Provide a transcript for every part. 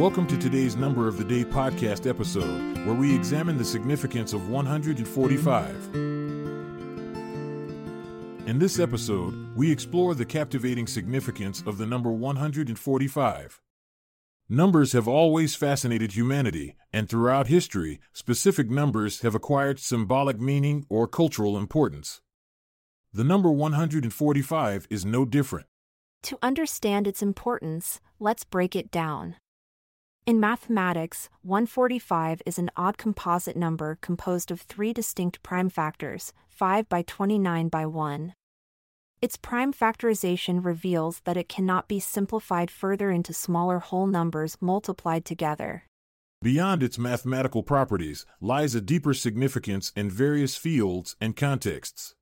Welcome to today's Number of the Day podcast episode, where we examine the significance of 145. In this episode, we explore the captivating significance of the number 145. Numbers have always fascinated humanity, and throughout history, specific numbers have acquired symbolic meaning or cultural importance. The number 145 is no different. To understand its importance, let's break it down. In mathematics, 145 is an odd composite number composed of three distinct prime factors 5 by 29 by 1. Its prime factorization reveals that it cannot be simplified further into smaller whole numbers multiplied together. Beyond its mathematical properties lies a deeper significance in various fields and contexts.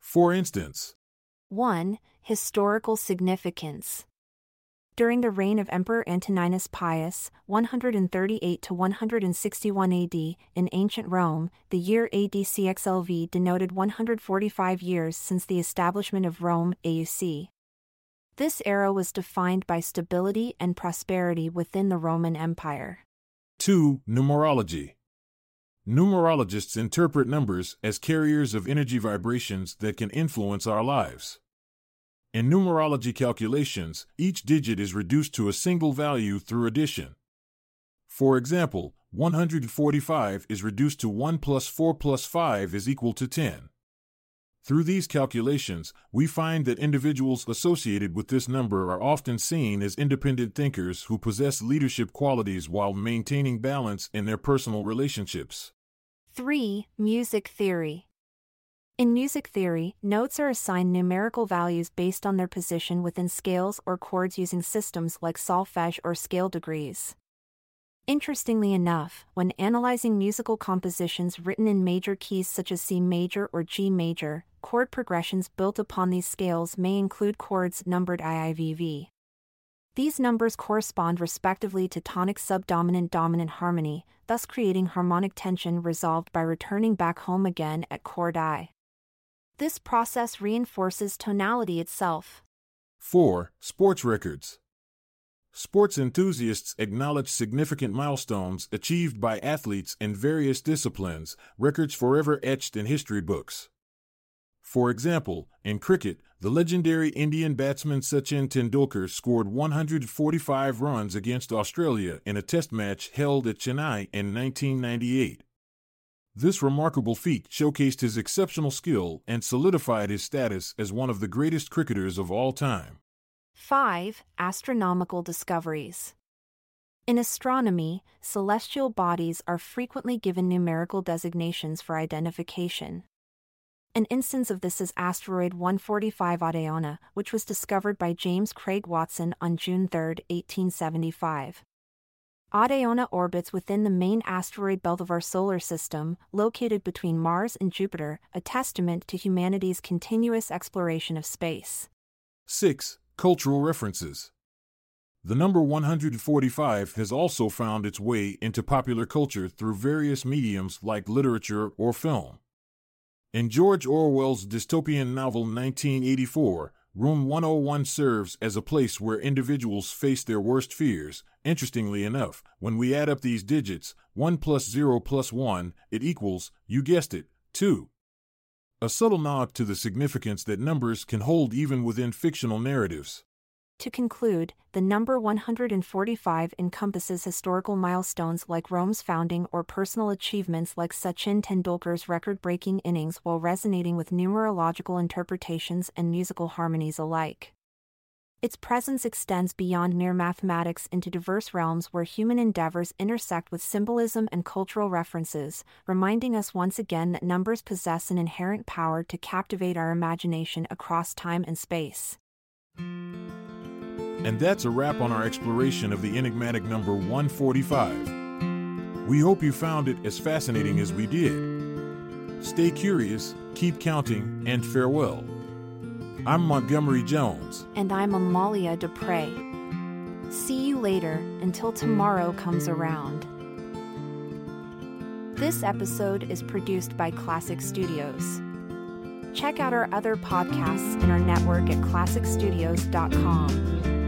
For instance, 1. Historical significance. During the reign of Emperor Antoninus Pius, 138 to 161 AD, in ancient Rome, the year AD CXLV denoted 145 years since the establishment of Rome, AUC. This era was defined by stability and prosperity within the Roman Empire. 2. Numerology. Numerologists interpret numbers as carriers of energy vibrations that can influence our lives. In numerology calculations, each digit is reduced to a single value through addition. For example, 145 is reduced to 1 plus 4 plus 5 is equal to 10. Through these calculations, we find that individuals associated with this number are often seen as independent thinkers who possess leadership qualities while maintaining balance in their personal relationships. 3. Music theory. In music theory, notes are assigned numerical values based on their position within scales or chords using systems like solfege or scale degrees. Interestingly enough, when analyzing musical compositions written in major keys such as C major or G major, chord progressions built upon these scales may include chords numbered IIVV. These numbers correspond respectively to tonic subdominant dominant harmony, thus creating harmonic tension resolved by returning back home again at chord I. This process reinforces tonality itself. 4. Sports records. Sports enthusiasts acknowledge significant milestones achieved by athletes in various disciplines, records forever etched in history books. For example, in cricket, the legendary Indian batsman Sachin Tendulkar scored 145 runs against Australia in a test match held at Chennai in 1998. This remarkable feat showcased his exceptional skill and solidified his status as one of the greatest cricketers of all time. 5. Astronomical discoveries. In astronomy, celestial bodies are frequently given numerical designations for identification. An instance of this is asteroid 145 Adeona, which was discovered by James Craig Watson on June 3, 1875. Adeona orbits within the main asteroid belt of our solar system, located between Mars and Jupiter, a testament to humanity's continuous exploration of space. 6. Cultural references. The number 145 has also found its way into popular culture through various mediums like literature or film. In George Orwell's dystopian novel 1984, Room 101 serves as a place where individuals face their worst fears. Interestingly enough, when we add up these digits, 1 plus 0 plus 1, it equals, you guessed it, 2. A subtle nod to the significance that numbers can hold even within fictional narratives. To conclude, the number 145 encompasses historical milestones like Rome's founding or personal achievements like Sachin Tendulkar's record breaking innings while resonating with numerological interpretations and musical harmonies alike. Its presence extends beyond mere mathematics into diverse realms where human endeavors intersect with symbolism and cultural references, reminding us once again that numbers possess an inherent power to captivate our imagination across time and space. And that's a wrap on our exploration of the enigmatic number 145. We hope you found it as fascinating as we did. Stay curious, keep counting, and farewell. I'm Montgomery Jones. And I'm Amalia Dupre. See you later until tomorrow comes around. This episode is produced by Klassic Studios. Check out our other podcasts in our network at klassicstudios.com.